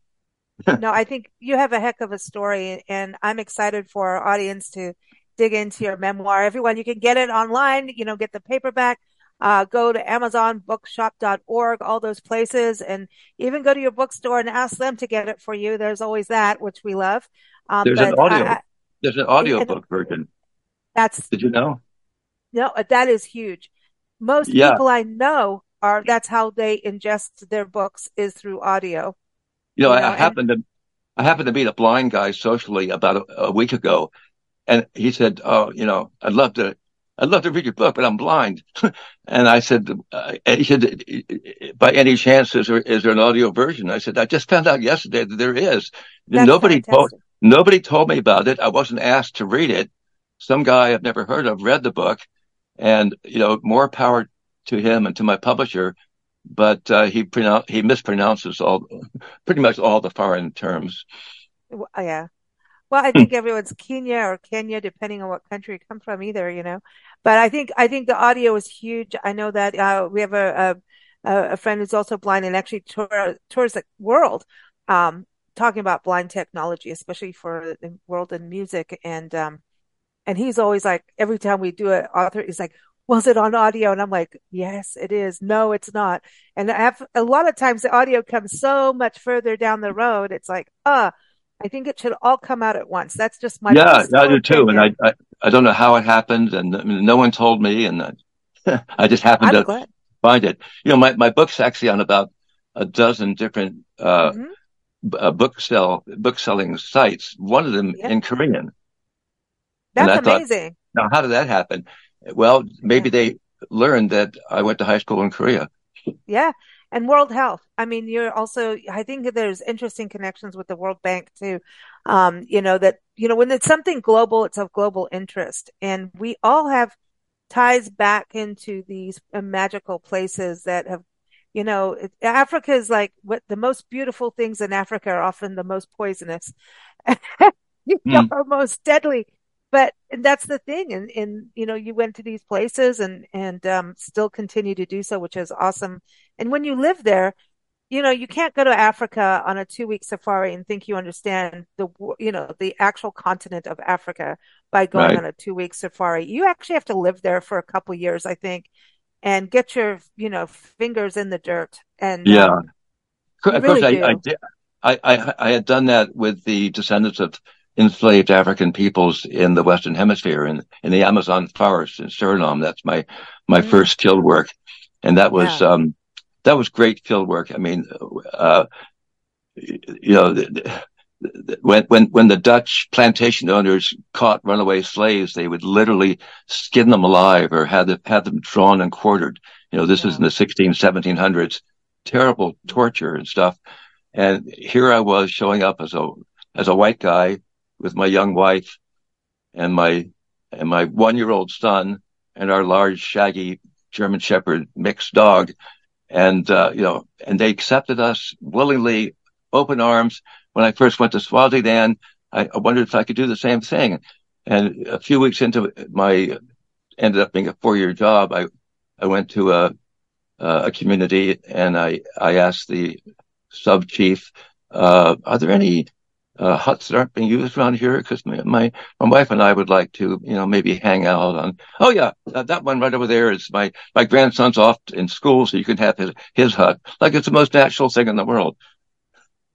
*laughs* no, I think you have a heck of a story, and I'm excited for our audience to dig into your memoir. Everyone, you can get it online. You know, get the paperback. Uh, go to Amazon, bookshop.org, all those places, and even go to your bookstore and ask them to get it for you. There's always that, which we love. Um, there's an audio. I, there's an audio book version. That's. Did you know? No, that is huge. Most yeah. people I know are that's how they ingest their books is through audio. You know, you know I, I happened to I happened to meet a blind guy socially about a, a, week ago, and he said, "Oh, you know, I'd love to." I'd love to read your book, but I'm blind. *laughs* and I said, uh, he said, by any chance, is there, is there an audio version? I said, I just found out yesterday that there is. That's nobody fantastic. told, nobody told me about it. I wasn't asked to read it. Some guy I've never heard of read the book and, you know, more power to him and to my publisher. But uh, he pronoun- he mispronounces all, *laughs* pretty much all the foreign terms. Yeah. Well, I think everyone's Kenya or Kenya, depending on what country you come from, either, you know. But I think I think the audio is huge. I know that uh, we have a, a, a friend who's also blind and actually tour, tours the world, um, talking about blind technology, especially for the world in music. And um, and he's always like, every time we do an author, he's like, was it on audio? And I'm like, yes, it is. No, it's not. And I have, a lot of times the audio comes so much further down the road. It's like, uh, I think it should all come out at once. That's just my yeah, I do too. And I, I, I don't know how it happened, and I mean, no one told me, and *laughs* I just happened I'm to glad. find it. You know, my my book's actually on about a dozen different uh, mm-hmm. uh, book sell book selling sites. One of them yeah. in Korean. That's amazing. Thought, now, how did that happen? Well, maybe yeah. they learned that I went to high school in Korea. Yeah. And World Health. I mean, you're also, I think there's interesting connections with the World Bank too. Um, you know, that, you know, when it's something global, it's of global interest. And we all have ties back into these uh, magical places that have, you know, Africa is like what the most beautiful things in Africa are often the most poisonous, *laughs* mm. most deadly but that's the thing and and you know you went to these places and and um, still continue to do so which is awesome. And when you live there you know you can't go to africa on a two week safari and think you understand the you know the actual continent of africa by going right. on a two week safari. You actually have to live there for a couple years i think and get your you know fingers in the dirt. And yeah. um, of course really I, I, did I, I i had done that with the descendants of enslaved African peoples in the Western Hemisphere in, in the Amazon forest in Suriname. That's my, my mm-hmm. first field work. And that was, yeah. um, that was great field work. I mean, uh, you know, when, when, when the Dutch plantation owners caught runaway slaves, they would literally skin them alive or had them, had them drawn and quartered. You know, this yeah. is in the 16, 1700s, terrible torture and stuff. And here I was showing up as a, as a white guy with my young wife and my and my one year old son and our large shaggy German Shepherd mixed dog. And, uh, you know, and they accepted us willingly, open arms. When I first went to Swaziland, I, I wondered if I could do the same thing. And a few weeks into my, ended up being a four year job. I, I went to a, a community and I, I asked the sub chief, uh, are there any uh, huts that aren't being used around here? Because my, my, my wife and I would like to, you know, maybe hang out on. Oh yeah, that, that one right over there is my my grandson's off in school, so you can have his his hut. Like it's the most natural thing in the world.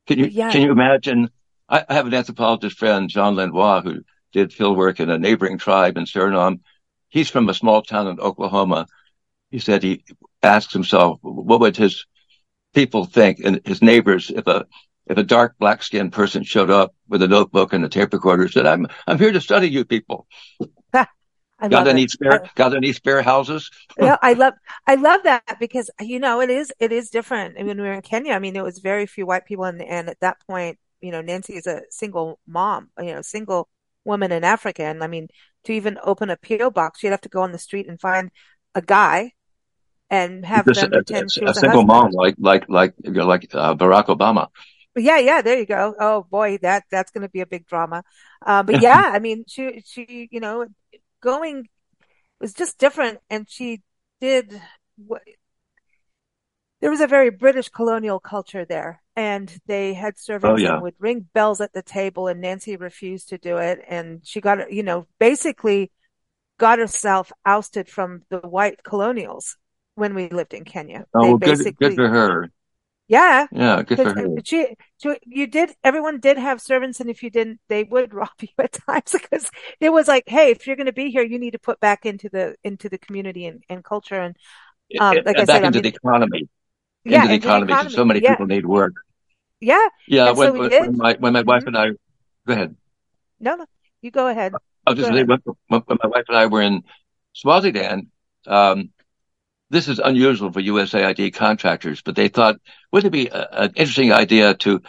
Can you Yeah. can you imagine? I, I have an anthropologist friend, Jean Lenoir, who did field work in a neighboring tribe in Suriname. He's from a small town in Oklahoma. He said he asks himself, what would his people think and his neighbors if a if a dark black skinned person showed up with a notebook and a tape recorder and said, I'm I'm here to study you people. *laughs* I Got love any it. spare got any spare houses? *laughs* Yeah, I love I love that because you know it is it is different. And when we were in Kenya, I mean, there was very few white people, and and at that point, you know, Nancy is a single mom, you know, single woman in Africa, and I mean, to even open a PO box, you'd have to go on the street and find a guy and have Just them a, pretend a, a was a single mom like like like you know, like uh, Barack Obama. Yeah, yeah, there you go. Oh boy, that that's going to be a big drama. Uh, but yeah, *laughs* I mean, she she you know going was just different, and she did what there was a very British colonial culture there, and they had Oh servants and yeah. would ring bells at the table, and Nancy refused to do it, and she got, you know, basically got herself ousted from the white colonials when we lived in Kenya. Oh They well, good good for her. Yeah, Yeah, good for her. she, she, you did, everyone did have servants, and if you didn't, they would *laughs* rob you at times because it was like, hey, if you're going to be here, you need to put back into the into the community and, and culture. And um, like I back said, I into the economy, yeah, into the into the economy, so many yeah, people need work. yeah, Yeah, and so when when my when my wife hmm and I go ahead. No, no, you go ahead. I You was go just when, when when my wife and I were in Swaziland, um, this is unusual for USAID contractors, but they thought, wouldn't it be a, an interesting idea to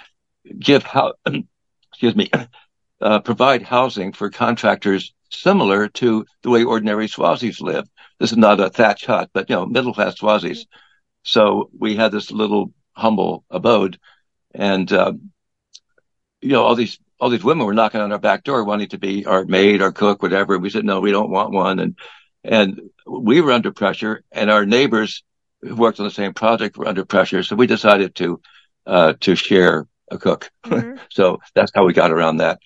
give how, *clears throat* excuse me, *clears throat* uh, provide housing for contractors similar to the way ordinary Swazis live. This is not a thatch hut, but you know, middle class Swazis. So we had this little humble abode, and um, you know, all these all these women were knocking on our back door wanting to be our maid, our cook, whatever. We said, no, we don't want one. And and we were under pressure, and our neighbors who worked on the same project were under pressure. So we decided to uh, to share a cook. hmm *laughs* so that's how we got around that.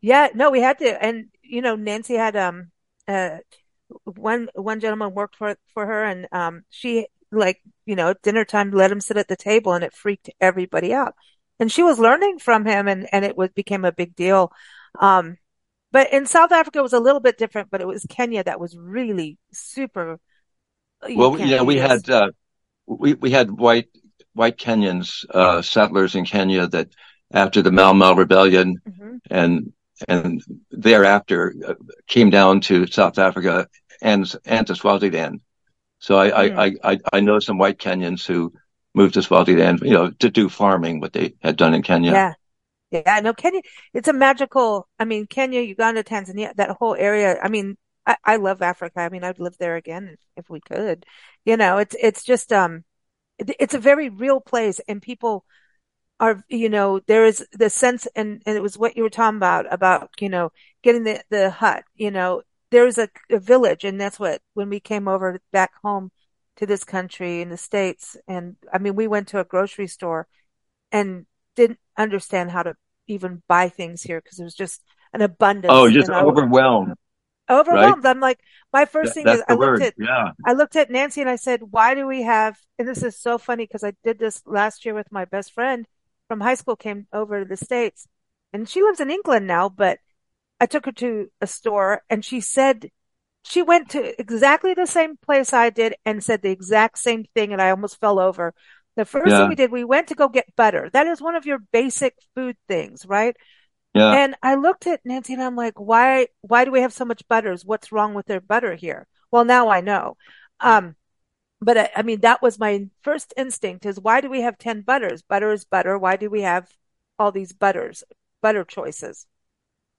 Yeah, no, we had to, and you know, Nancy had um uh one one gentleman worked for for her, and um she like you know dinner time let him sit at the table, and it freaked everybody out. And she was learning from him, and and it was became a big deal. Um, but in South Africa it was a little bit different, but it was Kenya that was really super. You Well, you know, we had uh, we we had white white Kenyans uh, settlers in Kenya that after the Mau Mau rebellion hmm and and thereafter uh, came down to South Africa and and to Swaziland. So I I Mm. I I I know some white Kenyans who moved to Swaziland, you know, to do farming, what they had done in Kenya. Yeah. Yeah, no, Kenya, it's a magical, I mean, Kenya, Uganda, Tanzania, that whole area. I mean, I, I love Africa. I mean, I'd live there again if, we could. You know, it's it's just um it, it's a very real place and people are, you know, there is the sense and, and it was what you were talking about about, you know, getting the the hut, you know, there's a, a village and that's what when we came over back home to this country in the States and I mean, we went to a grocery store and didn't understand how to even buy things here because it was just an abundance. Oh, just I overwhelmed, right? overwhelmed. I'm like, my first thing is I looked at Yeah. I looked at Nancy and I said, why do we have, and this is so funny because I did this last year with my best friend from high school, came over to the States and she lives in England now, but I took her to a store and she said she went to exactly the same place I did and said the exact same thing. And I almost fell over. The first thing we did, we went to go get butter. That is one of your basic food things, right? Yeah. And I looked at Nancy and I'm like, why, why do we have so much butters? What's wrong with their butter here? Well, now I know. Um, but I, I mean, that was my first instinct is why do we have 10 butters? Butter is butter. Why do we have all these butters, butter choices?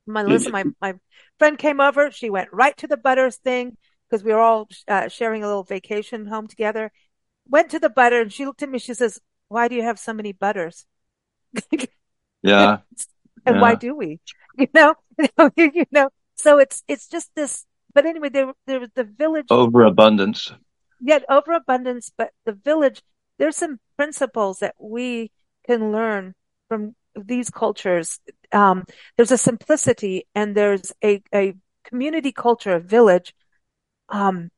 My, listen, my, my friend came over. She went right to the butters thing because we were all uh, sharing a little vacation home together. Went to the butter and she looked at me. She says, why do you have so many butters? *laughs* Yeah. *laughs* and why do we? *laughs* You know, you know. So it's it's just this. But anyway, there there was the village. Overabundance. Yet overabundance, but the village. There's some principles that we can learn from these cultures. um, there's a simplicity and there's a, a community culture, a village, um,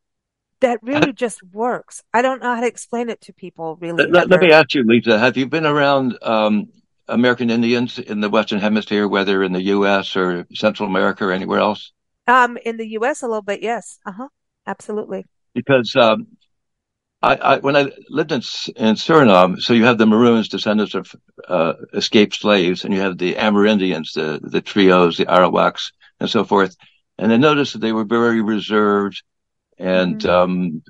that really just works. I don't know how to explain it to people really. Let, let me ask you, Lisa, have you been around, um, American Indians in the Western Hemisphere, whether in the U.S. or Central America or anywhere else? Um, in the U.S. a little bit, yes. Uh huh. Absolutely. Because um, I, I, when I lived in, in Suriname, so you have the Maroons, descendants of uh, escaped slaves, and you have the Amerindians, the the trios, the Arawaks, and so forth. And I noticed that they were very reserved, and mm-hmm. um,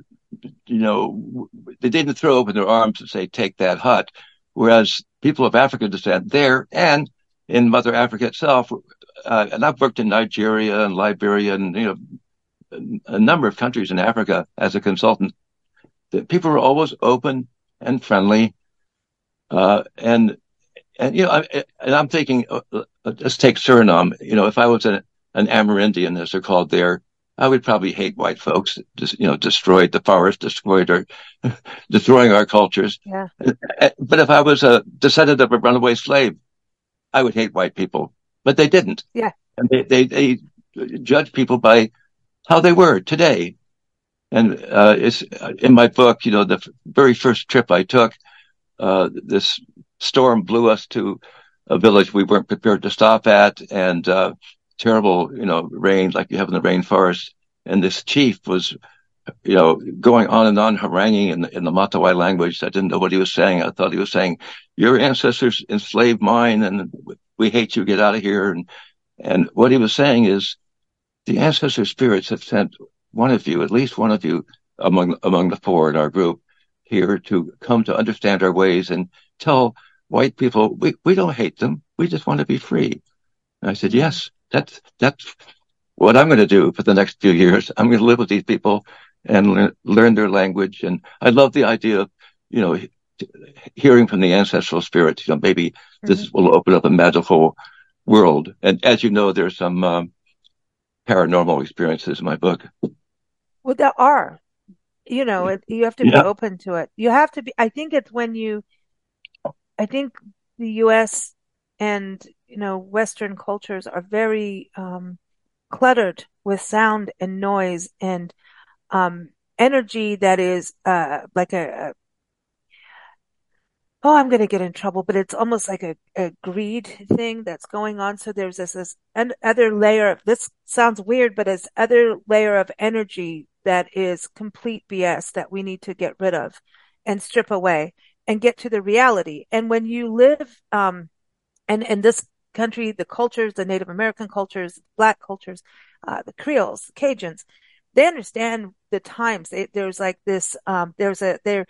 you know they didn't throw open their arms and say, "Take that hut." Whereas people of African descent there and in Mother Africa itself, uh, and I've worked in Nigeria and Liberia and you know a number of countries in Africa as a consultant that people are always open and friendly. Uh, and, and, you know, I, and I'm thinking, uh, uh, let's take Suriname. You know, if I was an, an Amerindian, as they're called there, I would probably hate white folks, just, you know, destroyed the forest, destroyed our, *laughs* destroying our cultures. Yeah. Uh, but if I was a descendant of a runaway slave, I would hate white people, but they didn't. Yeah. And they, they, they judge people by how they were today, and uh, it's in my book. You know, the very first trip I took, uh, this storm blew us to a village we weren't prepared to stop at, and uh, terrible, you know, rain like you have in the rainforest. And this chief was, you know, going on and on haranguing in the, in the Matawai language. I didn't know what he was saying. I thought he was saying, "Your ancestors enslaved mine, and we hate you. Get out of here." And and what he was saying is, the ancestor spirits have sent one of you, at least one of you among among the four in our group here to come to understand our ways and tell white people we, we don't hate them. We just want to be free. And I said, yes, that's that's what I'm going to do for the next few years. I'm going to live with these people and learn, learn their language. And I love the idea of, you know, hearing from the ancestral spirits. You know, maybe mm-hmm. this will open up a magical world. And as you know, there's some um, paranormal experiences in my book. Well, there are. You know, it, you have to yeah. be open to it. You have to be. I think it's when you. I think the U.S. and you know Western cultures are very um, cluttered with sound and noise and um, energy that is uh, like a, a oh, I'm going to get in trouble, but it's almost like a, a greed thing that's going on. So there's this, this other layer of, this sounds weird, but it's other layer of energy that is complete BS that we need to get rid of and strip away and get to the reality. And when you live, um, and in this country, the cultures, the Native American cultures, Black cultures, uh, the Creoles, Cajuns, they understand the times. They, there's like this, um, there's a, they're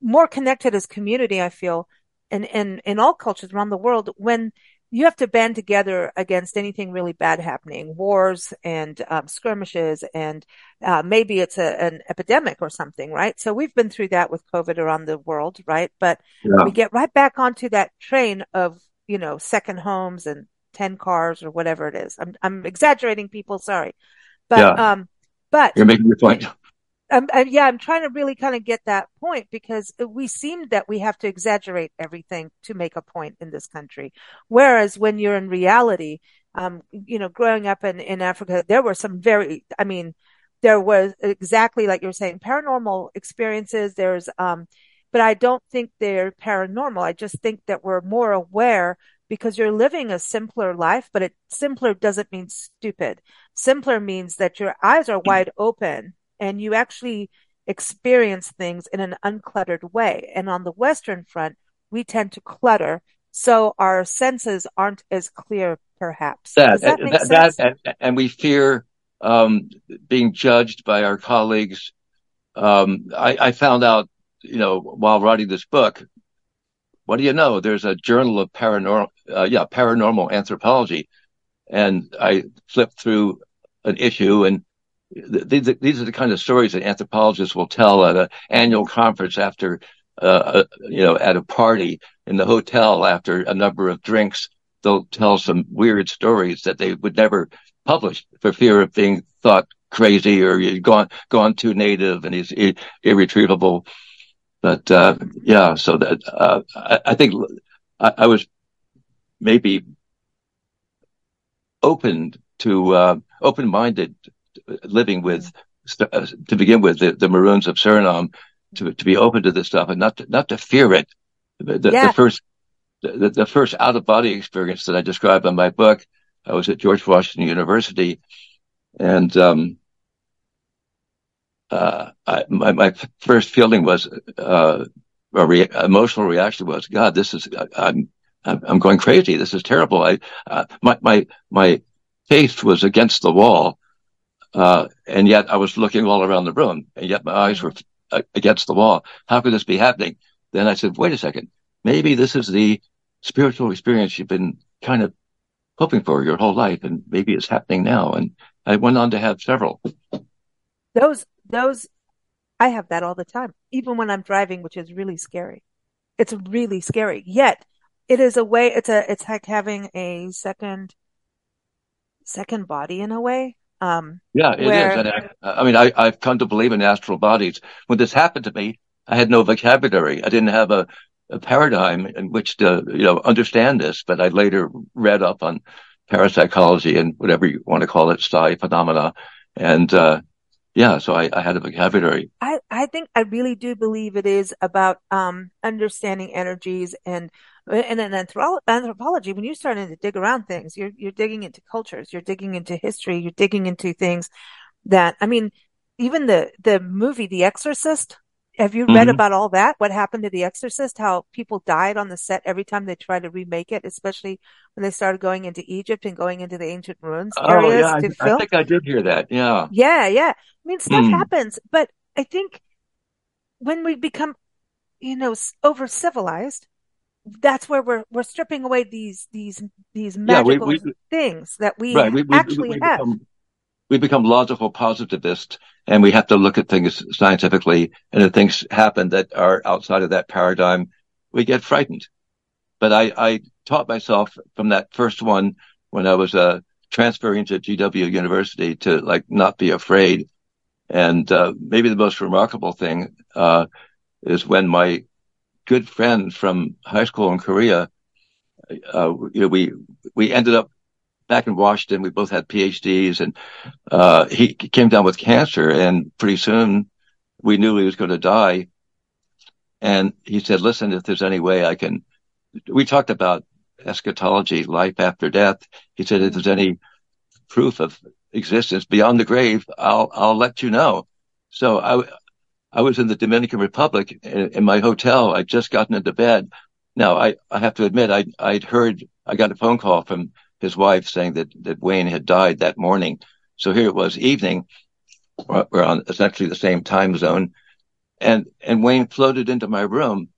more connected as community, I feel, and, and in all cultures around the world when you have to band together against anything really bad happening, wars and um, skirmishes, and uh, maybe it's a, an epidemic or something, right? So we've been through that with COVID around the world, right? But yeah. we get right back onto that train of you know second homes and ten cars or whatever it is. I'm I'm exaggerating, people. Sorry, but yeah. um, but you're making your point. Um, uh, yeah, I'm trying to really kind of get that point because we seem that we have to exaggerate everything to make a point in this country. Whereas when you're in reality, um, you know, growing up in, in Africa, there were some very, I mean, there was exactly like you're saying, paranormal experiences. There's, um, but I don't think they're paranormal. I just think that we're more aware because you're living a simpler life, but it simpler doesn't mean stupid. Simpler means that your eyes are wide open and you actually experience things in an uncluttered way. And on the Western front, we tend to clutter. So our senses aren't as clear, perhaps. That, that, that, that and, and, we fear um, being judged by our colleagues. Um, I, I, found out, you know, while writing this book, what do you know? There's a journal of paranormal, uh, yeah, paranormal anthropology. And I flipped through an issue and these, these are the kind of stories that anthropologists will tell at an annual conference after, uh, uh, you know, at a party in the hotel after a number of drinks. They'll tell some weird stories that they would never publish for fear of being thought crazy or gone gone too native and he's irretrievable. But uh, yeah, so that uh, I, think I, I was maybe open to uh, open-minded living with to begin with the, the Maroons of Suriname to to be open to this stuff and not to, not to fear it. The, yeah. the first the, the first out of body experience that I describe in my book, I was at George Washington University, and um, my my first feeling was uh, emotional reaction was, God, this is I'm I'm going crazy. This is terrible. I uh, my my my face was against the wall, uh, and yet I was looking all around the room, and yet my eyes were uh, against the wall. How could this be happening? Then I said, wait a second. Maybe this is the spiritual experience you've been kind of hoping for your whole life, and maybe it's happening now. And I went on to have several. Those, those, I have that all the time, even when I'm driving, which is really scary. It's really scary. Yet it is a way, it's a, it's like having a second, second body in a way. Um, yeah, it where... is. And I, I mean, I, I've come to believe in astral bodies. When this happened to me, I had no vocabulary. I didn't have a, a paradigm in which to, you know, understand this, but I later read up on parapsychology and whatever you want to call it, psi phenomena. And, uh, yeah, so I, I had a vocabulary. I, I think I really do believe it is about, um, understanding energies and, and in anthropology, when you start to dig around things, you're, you're digging into cultures, you're digging into history, you're digging into things that, I mean, even the, the movie, The Exorcist, have you read mm-hmm. about all that? What happened to The Exorcist? How people died on the set every time they tried to remake it, especially when they started going into Egypt and going into the ancient ruins oh, areas yeah, to I, film. I think I did hear that. Yeah. Yeah, yeah. I mean, stuff mm. happens, but I think when we become, you know, over civilized, that's where we're we're stripping away these these these magical yeah, we, we, things that we, right, we actually have. Become, we become logical positivists and we have to look at things scientifically. And if things happen that are outside of that paradigm, we get frightened. But I, I taught myself from that first one when I was uh, transferring to GW University to like not be afraid. And uh, maybe the most remarkable thing uh, is when my good friend from high school in Korea, uh, you know, we we ended up back in Washington. We both had PhDs, and uh, he came down with cancer, and pretty soon we knew he was going to die. And he said, "Listen, if there's any way I can," we talked about eschatology, life after death. He said, "If there's any proof of existence beyond the grave, I'll I'll let you know." So I I was in the Dominican Republic in, in my hotel. I'd just gotten into bed. Now I I have to admit I I'd heard I got a phone call from his wife saying that, that Wayne had died that morning. So here it was evening. We're on essentially the same time zone. And, and Wayne floated into my room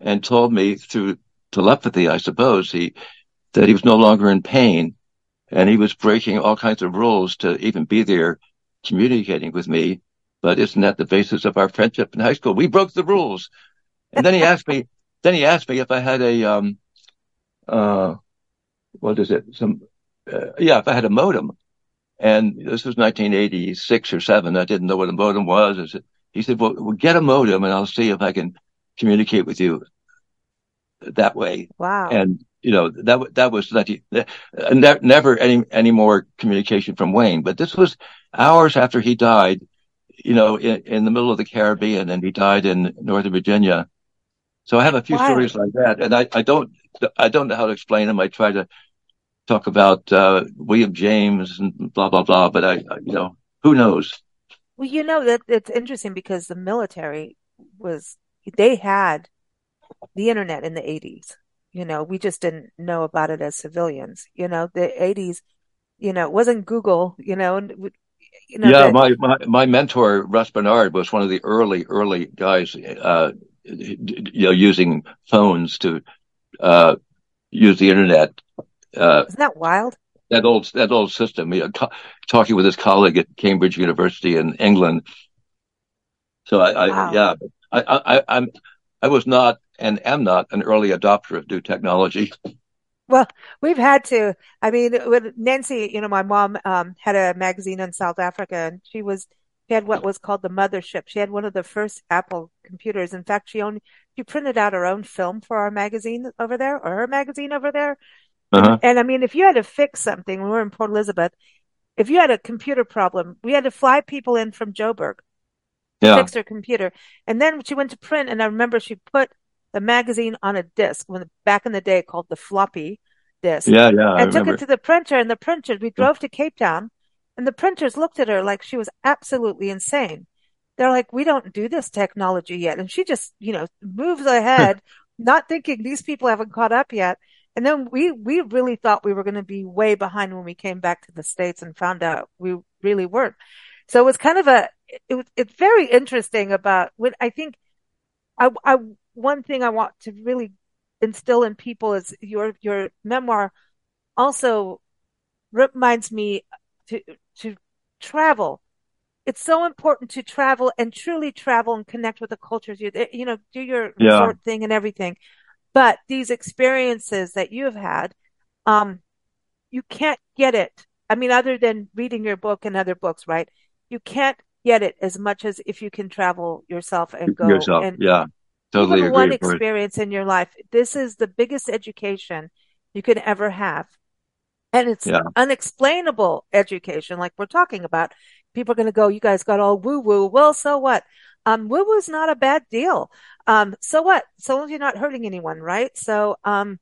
and told me through telepathy, I suppose, he, that he was no longer in pain and he was breaking all kinds of rules to even be there communicating with me. But isn't that the basis of our friendship in high school? We broke the rules. And then he asked me, then he asked me if I had a, um, uh, what is it? Some, uh, yeah, if I had a modem and this was 1986 or seven, I didn't know what a modem was. He said, well, well, get a modem and I'll see if I can communicate with you that way. Wow. And, you know, that, that was that, uh, never any, any more communication from Wayne, but this was hours after he died, you know, in, in the middle of the Caribbean and he died in Northern Virginia. So I have a few wow. stories like that and I, I don't, I don't know how to explain them. I try to talk about uh, William James and blah blah blah, but I, you know, who knows? Well, you know that it's interesting because the military was they had the internet in the 80s. You know, we just didn't know about it as civilians. You know, the 80s, you know, it wasn't Google, you know, you know, yeah, my, my, my mentor, Russ Bernard, was one of the early, early guys, uh, you know, using phones to, uh, use the internet. Uh, Isn't that wild? That old that old system. You know, t- talking with his colleague at Cambridge University in England. So I, I wow. yeah, I, I, I'm I was not and am not an early adopter of new technology. Well, we've had to. I mean, with Nancy, you know, my mom um, had a magazine in South Africa, and she was she had what was called the mothership. She had one of the first Apple computers. In fact, she owned she printed out her own film for our magazine over there, or her magazine over there. Uh-huh. And, I mean, if you had to fix something, we were in Port Elizabeth, if you had a computer problem, we had to fly people in from Joburg yeah. to fix their computer. And then she went to print, and I remember she put the magazine on a disc when back in the day called the floppy disk. Yeah, yeah. And took it to the printer, and the printer. We drove to Cape Town, and the printers looked at her like she was absolutely insane. They're like, "We don't do this technology yet," and she just, you know, moves ahead, *laughs* not thinking these people haven't caught up yet. And then we we really thought we were going to be way behind when we came back to the states and found out we really weren't. So it was kind of a it was it's very interesting about when I think I I one thing I want to really instill in people is your your memoir also reminds me to to travel. It's so important to travel and truly travel and connect with the cultures. You you know do your yeah. resort thing and everything, but these experiences that you have had, um, you can't get it. I mean, other than reading your book and other books, right? You can't get it as much as if you can travel yourself and go yourself. And, yeah, totally even one experience in your life. This is the biggest education you can ever have. And it's yeah. unexplainable education, like we're talking about. People are going to go, you guys got all woo woo. Well, so what? Um, woo woo's not a bad deal. Um, so what? So long as you're not hurting anyone, right? So, um,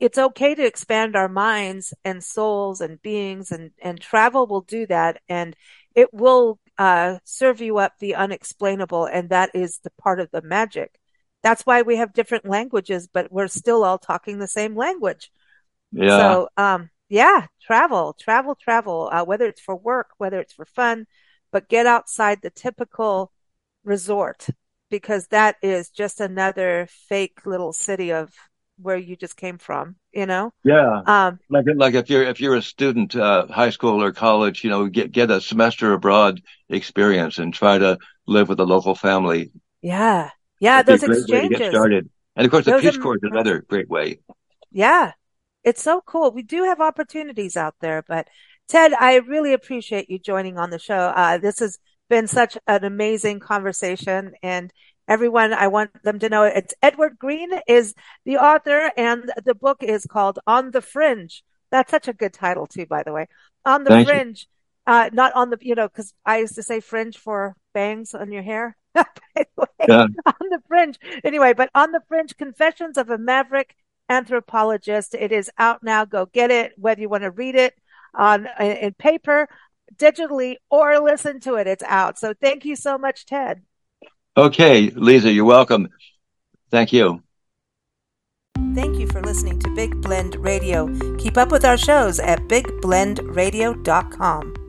it's okay to expand our minds and souls and beings and, and travel will do that. And it will, uh, serve you up the unexplainable. And that is the part of the magic. That's why we have different languages, but we're still all talking the same language. Yeah. So, um, yeah, travel, travel, travel, uh, whether it's for work, whether it's for fun, but get outside the typical resort because that is just another fake little city of where you just came from, you know? Yeah. Um, like, like if you're, if you're a student, uh, high school or college, you know, get, get a semester abroad experience and try to live with a local family. Yeah. Yeah. That'd those exchanges. get started. And of course, the those Peace Corps is another great way. Yeah. It's so cool. We do have opportunities out there, but Ted, I really appreciate you joining on the show. Uh, this has been such an amazing conversation and everyone, I want them to know it's Edward green is the author and the book is called On the Fringe. That's such a good title too, by the way. On the Thank Fringe, uh, not on the, you know, cause I used to say fringe for bangs on your hair. by the way, yeah. on the fringe. Anyway, but on the fringe, confessions of a maverick anthropologist. It is out now. Go get it, whether you want to read it on in paper, digitally, or listen to it. It's out. So thank you so much, Ted. Okay, Lisa, you're welcome. Thank you. Thank you for listening to Big Blend Radio. Keep up with our shows at bigblendradio.com.